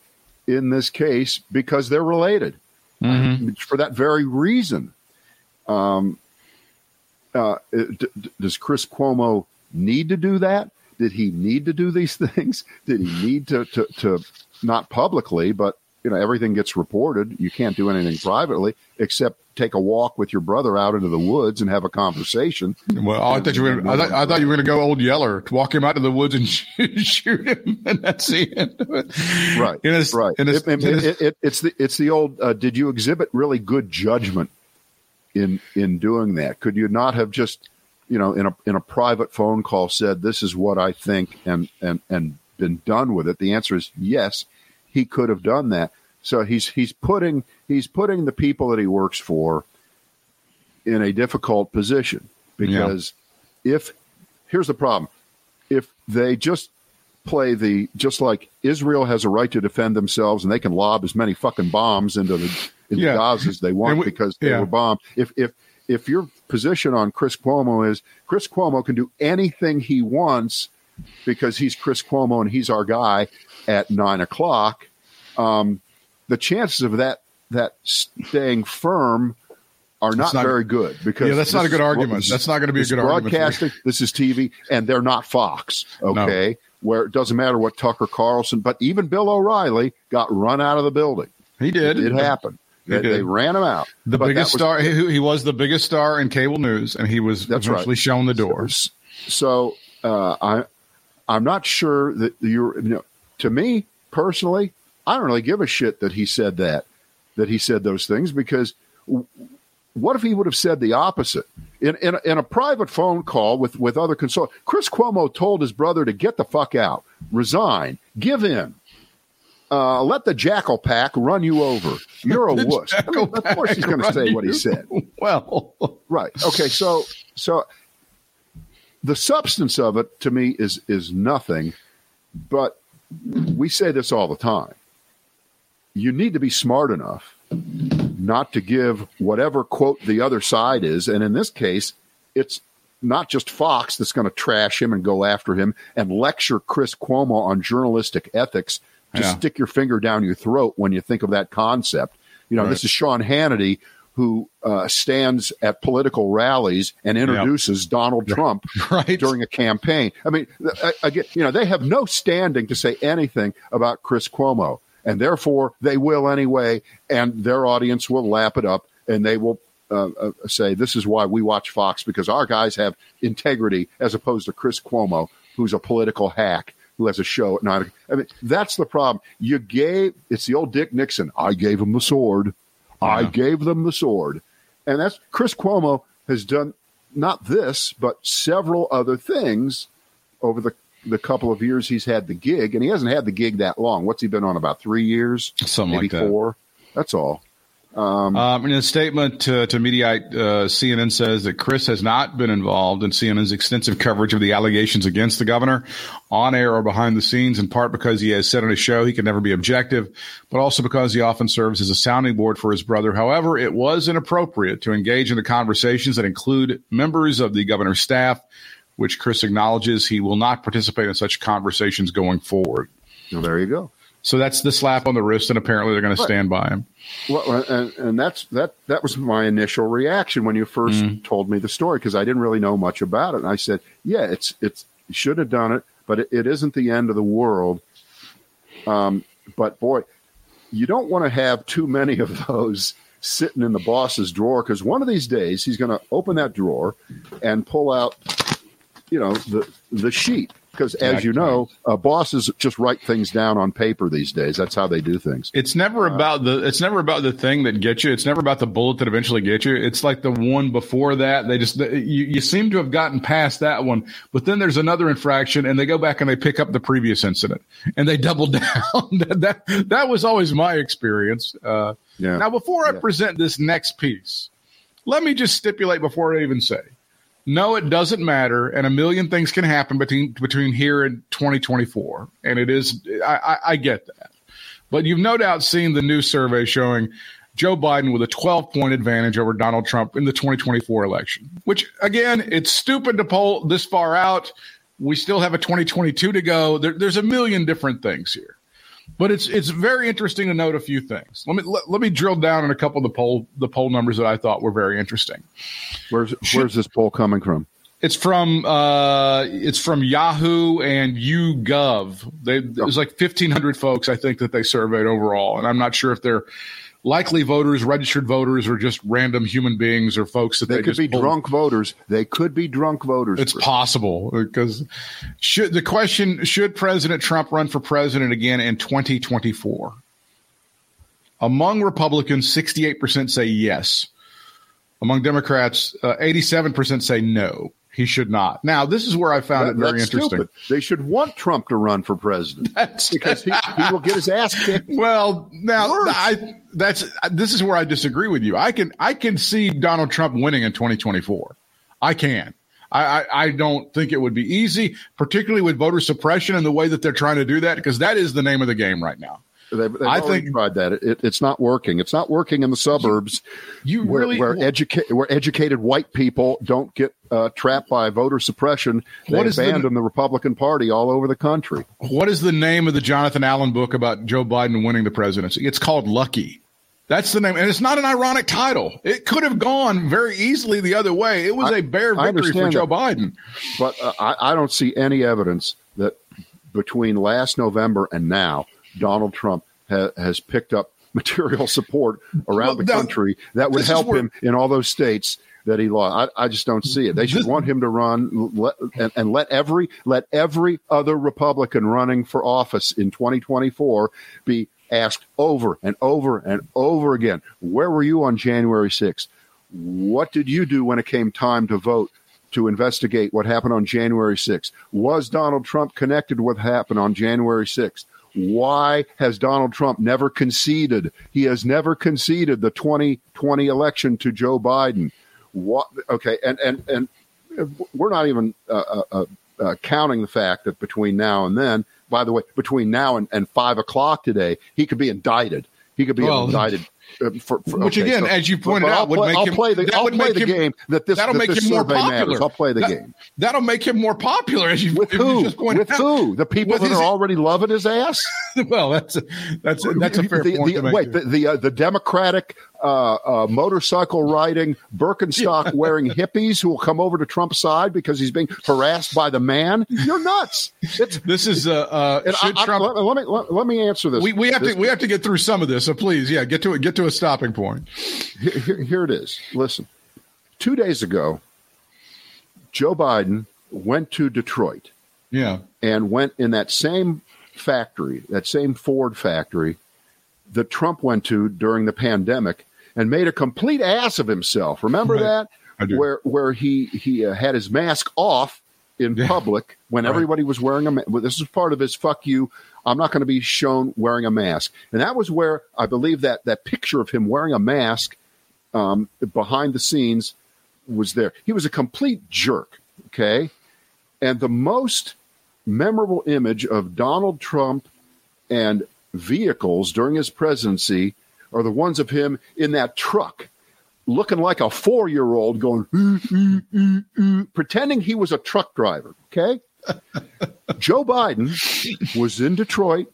in this case because they're related mm-hmm. for that very reason. Um, uh, d- does Chris Cuomo need to do that? Did he need to do these things? Did he need to, to, to not publicly, but you know everything gets reported. You can't do anything privately except take a walk with your brother out into the woods and have a conversation. Well, I thought you were. Gonna, I, thought, I thought you were going to go old Yeller, walk him out to the woods and shoot him, and that's the end of it. Right, his, right. His, it, it, it, it's the it's the old. Uh, did you exhibit really good judgment in in doing that? Could you not have just, you know, in a in a private phone call said, "This is what I think," and and and been done with it? The answer is yes. He could have done that. So he's he's putting he's putting the people that he works for in a difficult position because yeah. if here's the problem if they just play the just like Israel has a right to defend themselves and they can lob as many fucking bombs into the in yeah. Gaza as they want we, because they yeah. were bombed. If if if your position on Chris Cuomo is Chris Cuomo can do anything he wants because he's Chris Cuomo and he's our guy at nine o'clock, um, the chances of that that staying firm are not, not, very good because yeah, that's not a good argument. That's not going to be a good broadcasting, argument. This is TV, and they're not Fox. Okay, no. where it doesn't matter what Tucker Carlson, but even Bill O'Reilly got run out of the building. He did. It, it happened. They, they ran him out. The But biggest was- star. He, he was the biggest star in cable news, and he was That's eventually right. shown the doors. So uh, I, I'm not sure that you're. You know, to me personally, I don't really give a shit that he said that, that he said those things because w- what if he would have said the opposite in in a, in a private phone call with with other consult? Chris Cuomo told his brother to get the fuck out, resign, give in. Uh, let the jackal pack run you over. You're a wuss. I mean, of course, he's going to say what he said. Well, Right. Okay. So so the substance of it to me is is nothing, but we say this all the time. You need to be smart enough not to give whatever quote the other side is, and in this case, it's not just Fox that's going to trash him and go after him and lecture Chris Cuomo on journalistic ethics to Yeah. stick your finger down your throat when you think of that concept. You know, Right. this is Sean Hannity who uh, stands at political rallies and introduces Donald Trump Right. during a campaign. I mean, th- again, you know, they have no standing to say anything about Chris Cuomo, and therefore they will anyway, and their audience will lap it up, and they will uh, uh, say, "This is why we watch Fox because our guys have integrity," as opposed to Chris Cuomo, who's a political hack who has a show at nine. I mean, that's the problem. You gave it's the old Dick Nixon. I gave him the sword. I gave them the sword, and that's Chris Cuomo has done not this, but several other things over the the couple of years he's had the gig, and he hasn't had the gig that long. What's he been on? About three years, Something maybe like that. four. That's all. Um, in a statement to, to Mediaite, uh, CNN says that Chris has not been involved in CNN's extensive coverage of the allegations against the governor on air or behind the scenes, in part because he has said on his show he can never be objective, but also because he often serves as a sounding board for his brother. However, it was inappropriate to engage in the conversations that include members of the governor's staff, which Chris acknowledges he will not participate in such conversations going forward. Well, there you go. So that's the slap on the wrist, and apparently they're going to stand by him. Well, and, and that's that. That was my initial reaction when you first told me the story because I didn't really know much about it. And I said, "Yeah, it's it's you should have done it, but it, it isn't the end of the world." Um, but boy, you don't want to have too many of those sitting in the boss's drawer because one of these days he's going to open that drawer and pull out, you know, the the sheet. Because as you know, uh, bosses just write things down on paper these days. That's how they do things. It's never about the it's never about the thing that gets you. It's never about the bullet that eventually gets you. It's like the one before that. They just you, you seem to have gotten past that one, but then there's another infraction, and they go back and they pick up the previous incident and they double down. that, that that was always my experience. Uh, Yeah. Now, before I Yeah. present this next piece, let me just stipulate before I even say. No, it doesn't matter, and a million things can happen between between here and 2024, and it is. I, I, I get that, but you've no doubt seen the new survey showing Joe Biden with a 12 point advantage over Donald Trump in the 2024 election. Which again, it's stupid to poll this far out. We still have a 2022 to go. There, there's a million different things here. But it's it's very interesting to note a few things. Let me let, let me drill down on a couple of the poll the poll numbers that I thought were very interesting. Where's where's this poll coming from? It's from uh, it's from Yahoo and YouGov. They there's like fifteen hundred folks I think that they surveyed overall, and I'm not sure if they're likely voters, registered voters, or just random human beings or folks that They, they, could be pulled. drunk voters. They could be drunk voters. It's possible because should the question should President Trump run for president again in 2024? Among Republicans, 68% say yes. Among Democrats, uh, 87% say no. He should not. Now, this is where I found That- it very interesting. stupid. They should want Trump to run for president That's- because he, he will get his ass kicked. Well, now Worse. I that's this is where I disagree with you. I can I can see Donald Trump winning in 2024. I can. I, I, I don't think it would be easy, particularly with voter suppression and the way that they're trying to do that, because that is the name of the game right now. They've, they've I think- tried that. It, it, it's not working. It's not working in the suburbs You where, really where, educa- where educated white people don't get uh, trapped by voter suppression. They What is the- abandon the Republican Party all over the country. what is the name of the Jonathan Allen book about Joe Biden winning the presidency? It's called Lucky. That's the name, and it's not an ironic title. It could have gone very easily the other way. It was I- a bare victory for Joe that. Biden. But uh, I, I don't see any evidence that between last November and now, Donald Trump ha- has picked up material support around Well, the that- country that would help where- him in all those states that he lost. I, I just don't see it. They should This- want him to run let, and, and let every let every other Republican running for office in 2024 be asked over and over and over again. Where were you on January 6th? What did you do when it came time to vote to investigate what happened on January 6th? Was Donald Trump connected with what happened on January 6th? Why has Donald Trump never conceded? He has never conceded the 2020 election to Joe Biden. What? Okay, and and and we're not even uh, uh, uh, counting the fact that between now and then, by the way, between now and, and five o'clock today, he could be indicted. He could be Well, indicted. Uh, For, for- Which okay, again, so- as you pointed out, I'll would play, make I'll him- play the, I'll would play the him- game that this, that'll that make him more survey matters. popular. I'll play the That- game. That'll make him more popular, as you, With you who? just pointed With out. who? The people With that his- are already loving his ass? well, that's a, that's a, that's a fair the, point the-. Wait, the the, uh, the Democratic uh, uh, motorcycle riding, Birkenstock wearing hippies who will come over to Trump's side because he's being harassed by the man? You're nuts. It's, this is uh, uh and I, should I- Trump. let, let me let, let me answer this. we, we have This- to we have to get through some of this, so please, yeah, get to it. Get to a stopping point. here, here- here it is. Listen, two days ago, Joe Biden went to Detroit Yeah, and went in that same factory, that same Ford factory that Trump went to during the pandemic and made a complete ass of himself. Remember Right. that? I do. Where where he he uh, had his mask off in Yeah. public when Right. everybody was wearing a mask. This is part of his fuck you. I'm not going to be shown wearing a mask. And that was where I believe that that picture of him wearing a mask um, behind the scenes was there. He was a complete jerk. Okay. And the most memorable image of Donald Trump and vehicles during his presidency are the ones of him in that truck looking like a four year old going, pretending he was a truck driver. Okay. Joe Biden was in Detroit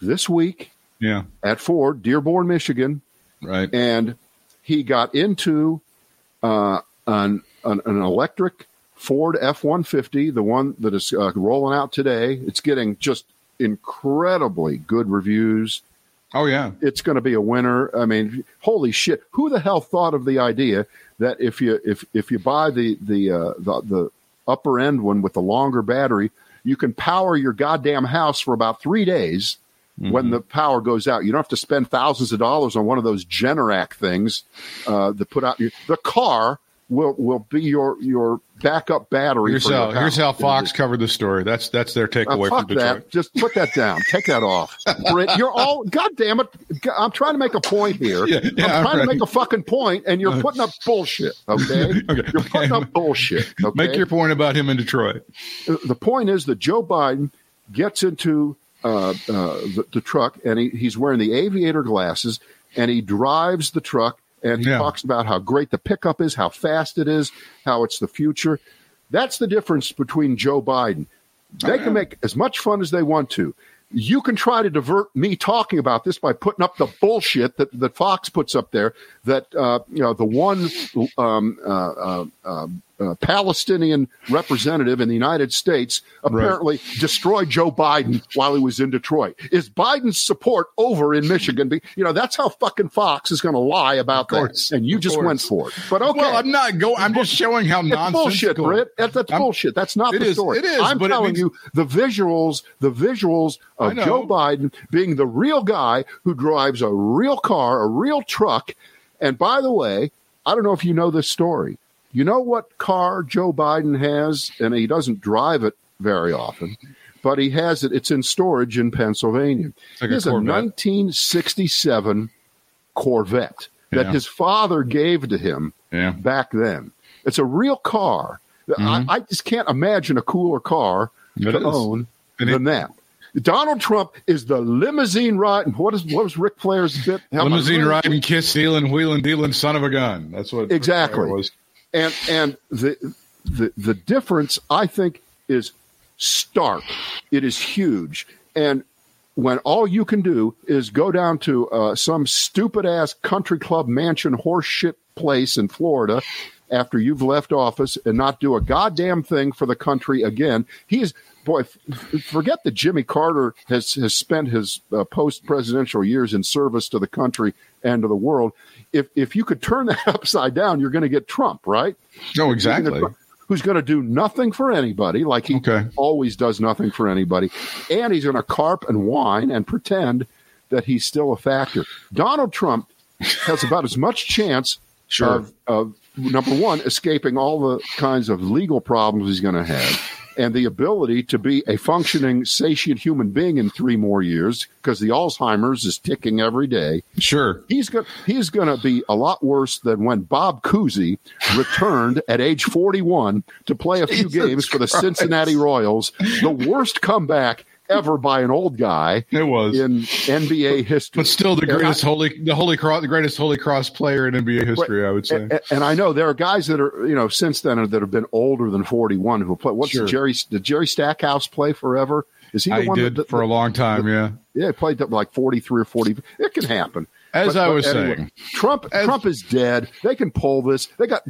this week yeah, at Ford, Dearborn, Michigan, right. and he got into uh, an, an an electric Ford F one fifty, the one that is uh, rolling out today. It's getting just incredibly good reviews. Oh yeah, It's going to be a winner. I mean, holy shit! Who the hell thought of the idea that if you if if you buy the the uh, the, the upper end one with the longer battery, you can power your goddamn house for about three days when the power goes out. You don't have to spend thousands of dollars on one of those Generac things uh, that put out your, the car will will be your your backup battery. here's how here's how Fox covered the story. That's that's their Uh, takeaway from Detroit. that. Just put that down. Take that off. Britt, you're all, God damn it. I'm trying to make a point here. Yeah, yeah, I'm trying right. to make a fucking point, and you're putting up bullshit, okay? Okay, You're putting okay. up bullshit, okay? Make your point about him in Detroit. the point is that Joe Biden gets into uh, uh, the, the truck, and he, he's wearing the aviator glasses, and he drives the truck, and he Yeah. talks about how great the pickup is, how fast it is, how it's the future. That's the difference between Joe Biden. They can make as much fun as they want to. You can try to divert me talking about this by putting up the bullshit that, that Fox puts up there. That uh, you know the one um, uh, uh, uh, Palestinian representative in the United States apparently destroyed Joe Biden while he was in Detroit. Is Biden's support over in Michigan? Be- You know that's how fucking Fox is going to lie about that, and you of just course. went for it. But okay, Well, I'm not going. I'm just showing how nonsensical. bullshit, Britt. That, that's bullshit. That's not the is- story. it is, I'm telling you the visuals, the visuals of. Joe Biden being the real guy who drives a real car, a real truck. And by the way, I don't know if you know this story. You know what car Joe Biden has, and he doesn't drive it very often, but he has it. It's in storage in Pennsylvania. like he a a 1967 Corvette that Yeah. his father gave to him Yeah. back then. It's a real car. I, I just can't imagine a cooler car Mm-hmm. It to is. own And than that. Donald Trump is the limousine riding. What is what was Ric Flair's bit? How Limousine riding, kiss stealing, wheeling, dealing, son of a gun. That's what Exactly. was. And and the the the difference I think is stark. It is huge, and when all you can do is go down to uh, some stupid ass country club mansion horseshit place in Florida after you've left office and not do a goddamn thing for the country again. He's boy, forget that Jimmy Carter has has spent his uh, post presidential years in service to the country and to the world. If if you could turn that upside down, you're going to get Trump, right? No, exactly. Who's going to do nothing for anybody, like he Okay. always does nothing for anybody, and he's going to carp and whine and pretend that he's still a factor. Donald Trump has about as much chance Sure. of, of number one escaping all the kinds of legal problems he's going to have and the ability to be a functioning satiate human being in three more years because the alzheimer's is ticking every day. Sure. he's going he's going to be a lot worse than when Bob Cousy returned at age 41 to play a few Jesus games for the Cincinnati Royals. The worst comeback ever by an old guy It was. in NBA history but still the And I- greatest holy the holy cross the greatest holy cross player in NBA history, I would say. And, and I know there are guys that are, you know, since then that have been older than 41 who play. What's Sure. Jerry? Did Jerry Stackhouse play forever? Is he the I one did that, for a long time, yeah. Yeah, he played like 43 or 40. It can happen. As I was saying. Trump As- Trump is dead. They can pull this. They got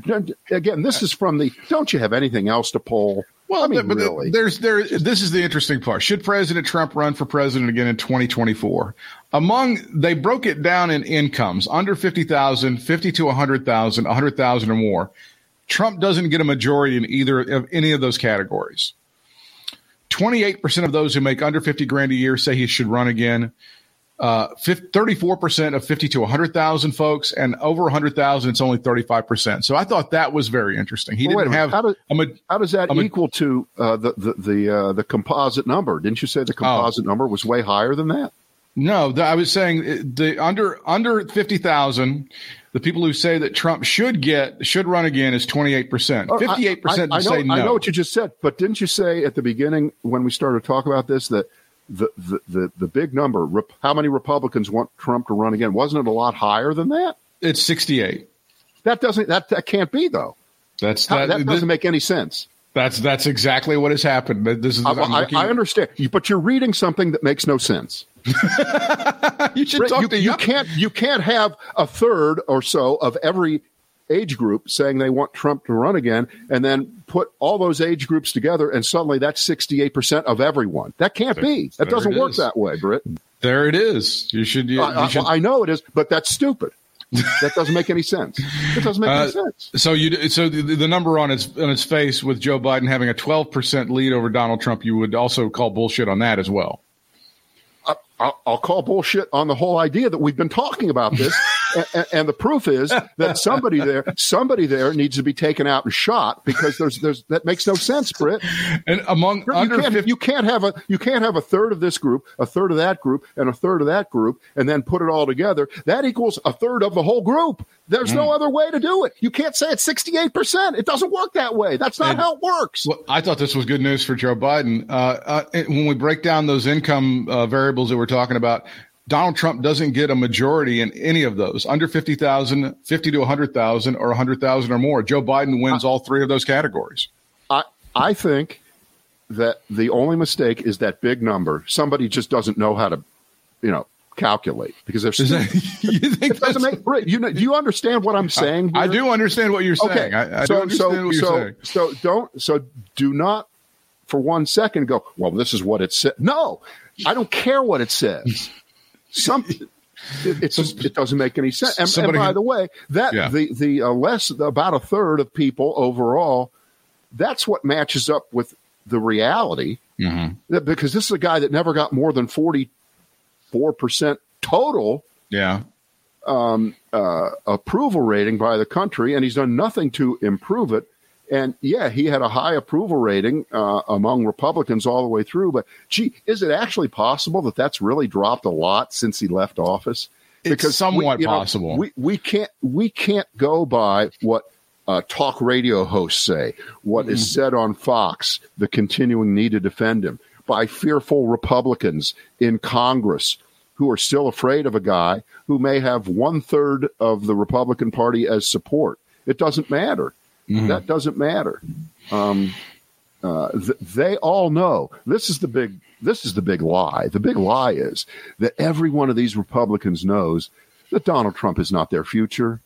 again. This is from the. Don't you have anything else to pull? Well, I mean, but really. there's there. This is the interesting part. Should President Trump run for president again in 2024? Among they broke it down in incomes under 50,000, 50 to 100,000, 100,000 or more. Trump doesn't get a majority in either of any of those categories. 28% of those who make under 50 grand a year say he should run again. Uh, 34% of 50 to 100,000 folks, and over 100,000, it's only 35%. So I thought that was very interesting. He Well, didn't have How does- a How does that I'm a- equal to uh, the the the, uh, the composite number? Didn't you say the composite number was way higher than that? No, the, I was saying uh, the under under fifty thousand. The people who say that Trump should get should run again is twenty eight percent. Oh, Fifty eight percent say no. I know what you just said, but didn't you say at the beginning when we started to talk about this that the the the, the big number, rep, how many Republicans want Trump to run again? Wasn't it a lot higher than that? it's sixty eight. That doesn't that that can't be though. That's that. that doesn't make any sense. that's that's exactly what has happened. This is. I, I, I understand, but you're reading something that makes no sense. you should talk you, to you young- can't you can't have a third or so of every age group saying they want Trump to run again, and then put all those age groups together, and suddenly that's sixty eight percent of everyone. That can't be. That doesn't work is. that way, Britt. There it is. You should. You, I, you should I, I know it is, but that's stupid. that doesn't make any sense. It doesn't make Uh, any sense. So you so the, the number on its on its face with Joe Biden having a twelve percent lead over Donald Trump, you would also call bullshit on that as well. I, I'll, I'll call bullshit on the whole idea that we've been talking about this, and, and the proof is that somebody there, somebody there needs to be taken out and shot because there's there's that makes no sense, Britt. And among You under can't, 50, you can't have a you can't have a third of this group, a third of that group, and a third of that group, and then put it all together. That equals a third of the whole group. There's no Mm. other way to do it. You can't say it's 68 percent. It doesn't work that way. That's not And- how it works. Well, I thought this was good news for Joe Biden. Uh, uh, when we break down those income uh, variables that we're talking about, Donald Trump doesn't get a majority in any of those under 50,000, 50 to 100,000, or 100,000 or more. Joe Biden wins all three of those categories. I I think that the only mistake is that big number. Somebody just doesn't know how to, you know, calculate because there's you think doesn't that's- make. You know, do you understand what I'm saying? I here? do understand what you're saying. Okay, I, I so so what you're so saying. so don't so do not for one second go. Well, this is what it said. No, I don't care what it says. Some. It, just, it doesn't make any sense. And, and by can- the way, that Yeah. the the uh, less about a third of people overall, that's what matches up with the reality. Mhm. That, because this is a guy that never got more than forty four percent total Yeah. uh, approval rating by the country, and he's done nothing to improve it. And yeah, he had a high approval rating uh, among Republicans all the way through. But gee, is it actually possible that that's really dropped a lot since he left office? It's somewhat know, possible. we we can't we can't go by what uh, talk radio hosts say, what is Mm-hmm. said on Fox, the continuing need to defend him by fearful Republicans in Congress who are still afraid of a guy who may have one third of the Republican Party as support. It doesn't matter. Mm-hmm. That doesn't matter. Um, uh, th- they all know this is the big this is the big lie. The big lie is that every one of these Republicans knows that Donald Trump is not their future.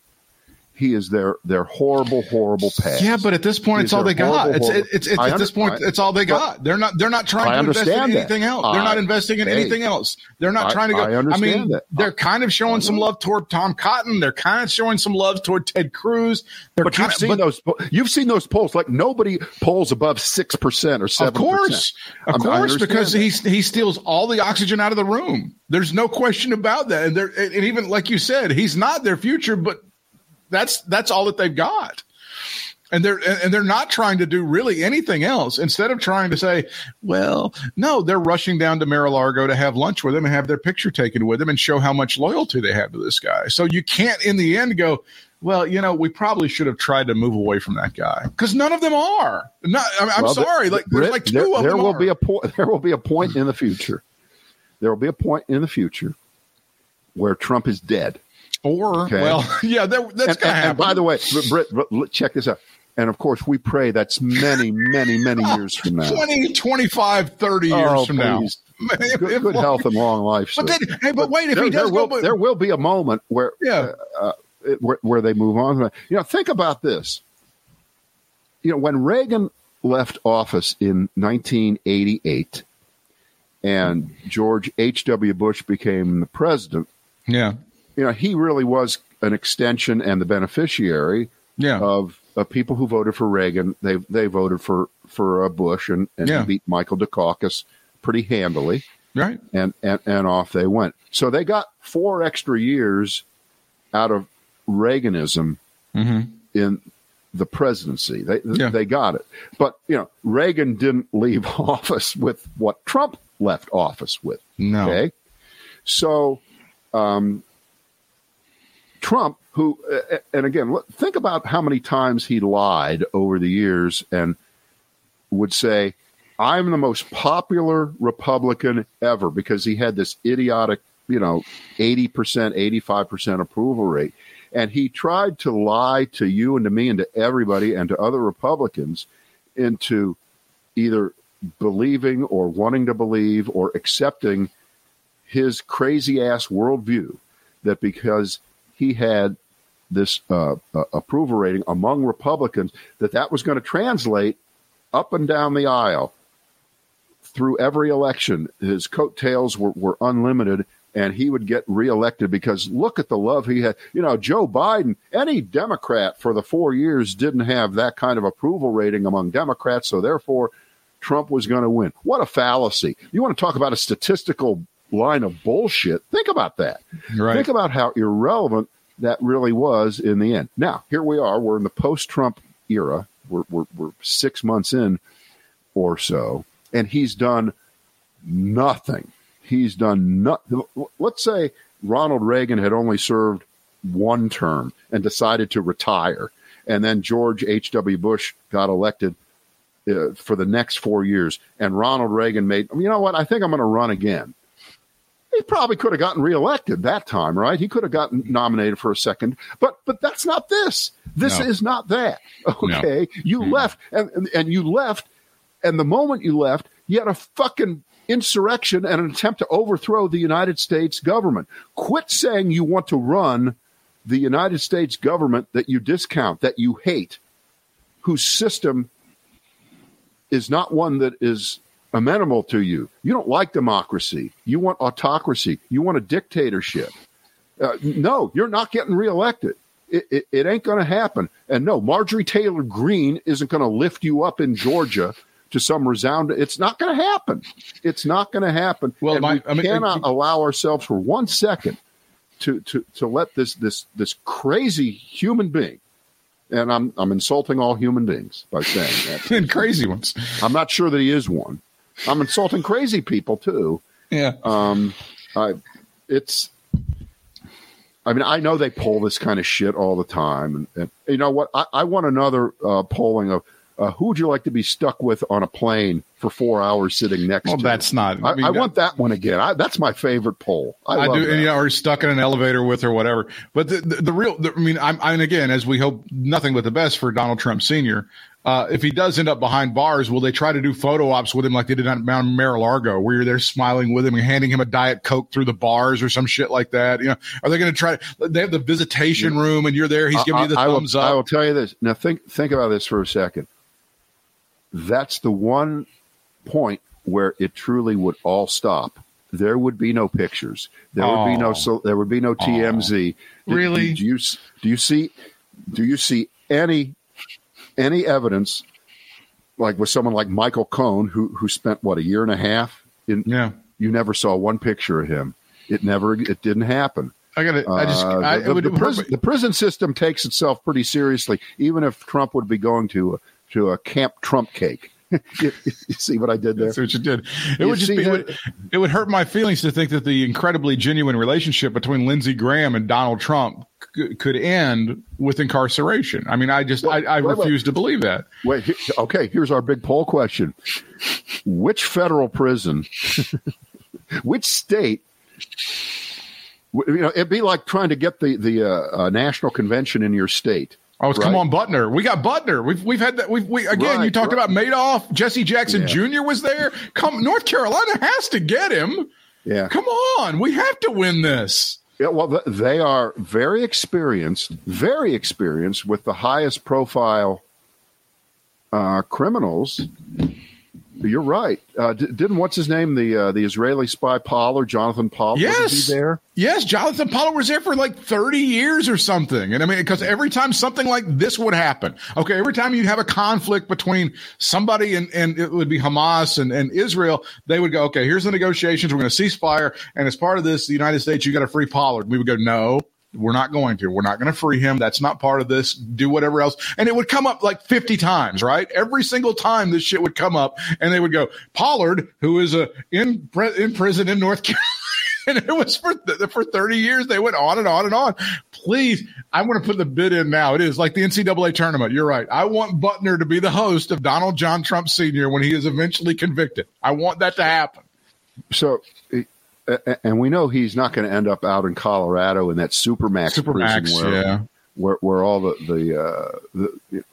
He is their their horrible, horrible past. Yeah, but at this point, it's all they got. horrible, It's, horrible- it's, it's, I at this point, I- it's all they got. They're not. They're not trying I to invest in understand that. anything else. They're I- not investing in hey, anything else. They're not trying to go. I understand mean, that. they're kind of showing some love toward Tom Cotton. They're kind of showing some love toward Ted Cruz. They're But you've of, seen but those. You've seen those polls. Like nobody polls above six percent or seven. Of course, of I course, because that. he he steals all the oxygen out of the room. There's no question about that. And they're and even like you said, he's not their future, but that's that's all that they've got. And they're and they're not trying to do really anything else. Instead of trying to say, well, no, they're rushing down to Mar-a-Lago to have lunch with him and have their picture taken with him and show how much loyalty they have to this guy. So you can't, in the end, go, well, you know, we probably should have tried to move away from that guy because none of them are. Not, Well, there- sorry, like there's like two there, of there them. will are. be a point. There will be a point in the future. There will be a point in the future where Trump is dead. Or Okay. well, yeah, that, that's and, gonna and- happen. and by the way, Britt, check this out. And of course, we pray that's many, many, many years from now. 20, 25 30 years Oh, from please. now. Good, good health and long life. But then, hey, but wait, if there, he does there will, go, but, there will be a moment where, Yeah. uh, uh, where, where they move on. You know, think about this. You know, when Reagan left office in 1988 and George H.W. Bush became the president, yeah, you know, he really was an extension and the beneficiary yeah, of, of people who voted for Reagan. They they voted for for uh, Bush and, and Yeah. beat Michael Dukakis pretty handily right, and, and and off they went. So they got four extra years out of Reaganism hmm in the presidency. They Yeah. they got it, but you know Reagan didn't leave office with what Trump left office with. no, Okay, so um, Trump, who uh, and again, think about how many times he lied over the years and would say, "I'm the most popular Republican ever," because he had this idiotic, you know, eighty percent, eighty-five percent approval rate, and he tried to lie to you and to me and to everybody and to other Republicans into either believing or wanting to believe or accepting his crazy ass worldview that because he had this uh, uh, approval rating among Republicans, that that was going to translate up and down the aisle through every election. His coattails were, were unlimited, and he would get reelected because look at the love he had. You know, Joe Biden, any Democrat for the four years didn't have that kind of approval rating among Democrats, so therefore Trump was going to win. What a fallacy. You want to talk about a statistical line of bullshit? Think about that. right, Think about how irrelevant that really was in the end. Now, here we are. We're in the post Trump era. We're, we're, we're six months in or so, and he's done nothing. He's done nothing. Let's say Ronald Reagan had only served one term and decided to retire, and then George H.W. Bush got elected uh, for the next four years, and Ronald Reagan made, you know what, I think I'm going to run again. He probably could have gotten reelected that time, right? He could have gotten nominated for a second, but but that's not this. This No. is not that. Okay, you left, and, and and you left, and the moment you left, you had a fucking insurrection and an attempt to overthrow the United States government. Quit saying you want to run the United States government that you discount, that you hate, whose system is not one that is amenable to you. You don't like democracy. You want autocracy. You want a dictatorship. Uh, no, you're not getting reelected. It, it, it ain't going to happen. And no, Marjorie Taylor Greene isn't going to lift you up in Georgia to some resound. It's not going to happen. It's not going to happen. Well, my- we I mean, cannot it- allow ourselves for one second to, to, to let this, this, this crazy human being, and I'm, I'm insulting all human beings by saying that. and crazy ones. I'm not sure that he is one. I'm insulting crazy people too. Yeah, Um, I, it's. I mean, I know they poll this kind of shit all the time, and, and you know what? I, I want another uh, polling of uh, who would you like to be stuck with on a plane for four hours sitting next well, to? that's not. I, mean, I want that one again. I, that's my favorite poll. I, I, do, that. and, you know, or stuck in an elevator with or whatever. But the the, the real, the, I mean, I'm, I mean, again, as we hope nothing but the best for Donald Trump Senior. Uh, if he does end up behind bars, will they try to do photo ops with him like they did on Mount Mar-a-Lago, where you're there smiling with him and handing him a diet coke through the bars or some shit like that? You know, are they going to try? They have the visitation room, and you're there. He's giving you the I, thumbs will, up. I will tell you this. Now think think about this for a second. That's the one point where it truly would all stop. There would be no pictures. There would be no so there would be no TMZ. Do- Really? Do, you do you see do you see any any evidence like with someone like Michael Cohen who who spent what a year and a half in yeah. you never saw one picture of him. It never it didn't happen. I got to. I just. Uh, I, the, the prison, the prison system takes itself pretty seriously, even if Trump would be going to a, to a Camp Trump cake. you, you see what I did there? That's what you did. It You would just be. It would, it would hurt my feelings to think that the incredibly genuine relationship between Lindsey Graham and Donald Trump c- could end with incarceration. I mean, I just. I, I wait, wait. refuse to believe that. Wait, he- okay. Here's our big poll question: Which federal prison, which state? You know, it'd be like trying to get the the uh, uh, national convention in your state. Oh, it's come on, Butner. We got Butner. We've we've had that. We've we again. Right, you talked right. about Madoff. Jesse Jackson Yeah. Jr. was there. Come, North Carolina has to get him. Yeah. Come on, we have to win this. Yeah, well, they are very experienced, very experienced with the highest profile uh, criminals. You're right. Uh, d- didn't what's his name the uh, the Israeli spy Pollard, Jonathan Pollard? Yes, he there? Yes, Jonathan Pollard was there for like 30 years or something. And I mean, because every time something like this would happen, okay, every time you'd have a conflict between somebody and, and it would be Hamas and, and Israel, they would go, okay, here's the negotiations. We're going to cease fire. And as part of this, the United States, you got to free Pollard. We would go, no. We're not going to. We're not going to free him. That's not part of this. Do whatever else. And it would come up like 50 times, right? Every single time this shit would come up and they would go, Pollard, who is a in, in prison in North Carolina and it was for th- for 30 years. They went on and on and on. Please, I'm going to put the bid in now. It is like the NCAA tournament. You're right. I want Butner to be the host of Donald John Trump Sr. when he is eventually convicted. I want that to happen. So, uh, and we know he's not going to end up out in Colorado in that supermax, Supermax, prison where, yeah. where where all the the, uh, the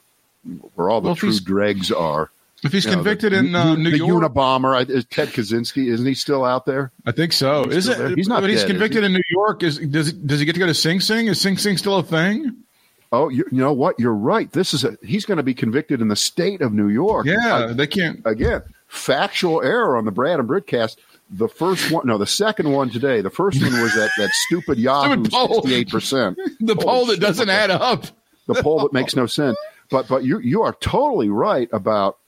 where all the Well, true dregs are. If he's You know, convicted the, in uh, the New York, Unabomber, is Ted Kaczynski, isn't he still out there? I think so. He's Is still there. it? He's not But he's dead, is convicted he? in New York. Is does does he get to go to Sing Sing? Is Sing Sing still a thing? Oh, you, you know what? You're right. This is a, he's going to be convicted in the state of New York. Yeah, I- they can't. again, factual error on the Brad and Britcast. The first one, no, the second one today. The first one was that that stupid Yahoo Stupid poll. sixty eight percent. The poll that doesn't add up. the poll that makes no sense. But but you you are totally right about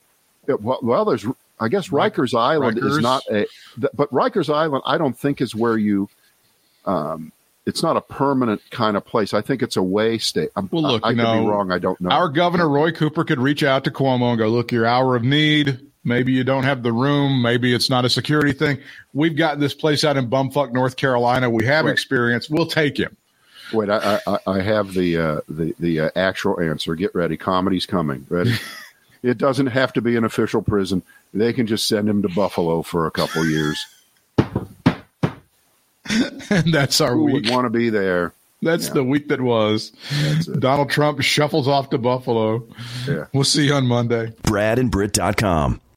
well, well there's I guess Rikers Island Rikers. is not a but Rikers Island I don't think is where you um it's not a permanent kind of place. I think it's a way state. I'm, Well, look, I, I could know, be wrong. I don't know. Our governor Roy Cooper could reach out to Cuomo and go, "Look, your hour of need. Maybe you don't have the room. Maybe it's not a security thing. We've got this place out in bumfuck North Carolina. We have Right. experience. We'll take him." Wait, I I, I have the uh, the the uh, actual answer. Get ready. Comedy's coming. Ready. it doesn't have to be an official prison. They can just send him to Buffalo for a couple years. and that's our Who week. would want to be there? That's the week that was. Donald Trump shuffles off to Buffalo. Yeah. We'll see you on Monday. BradandBrit.com.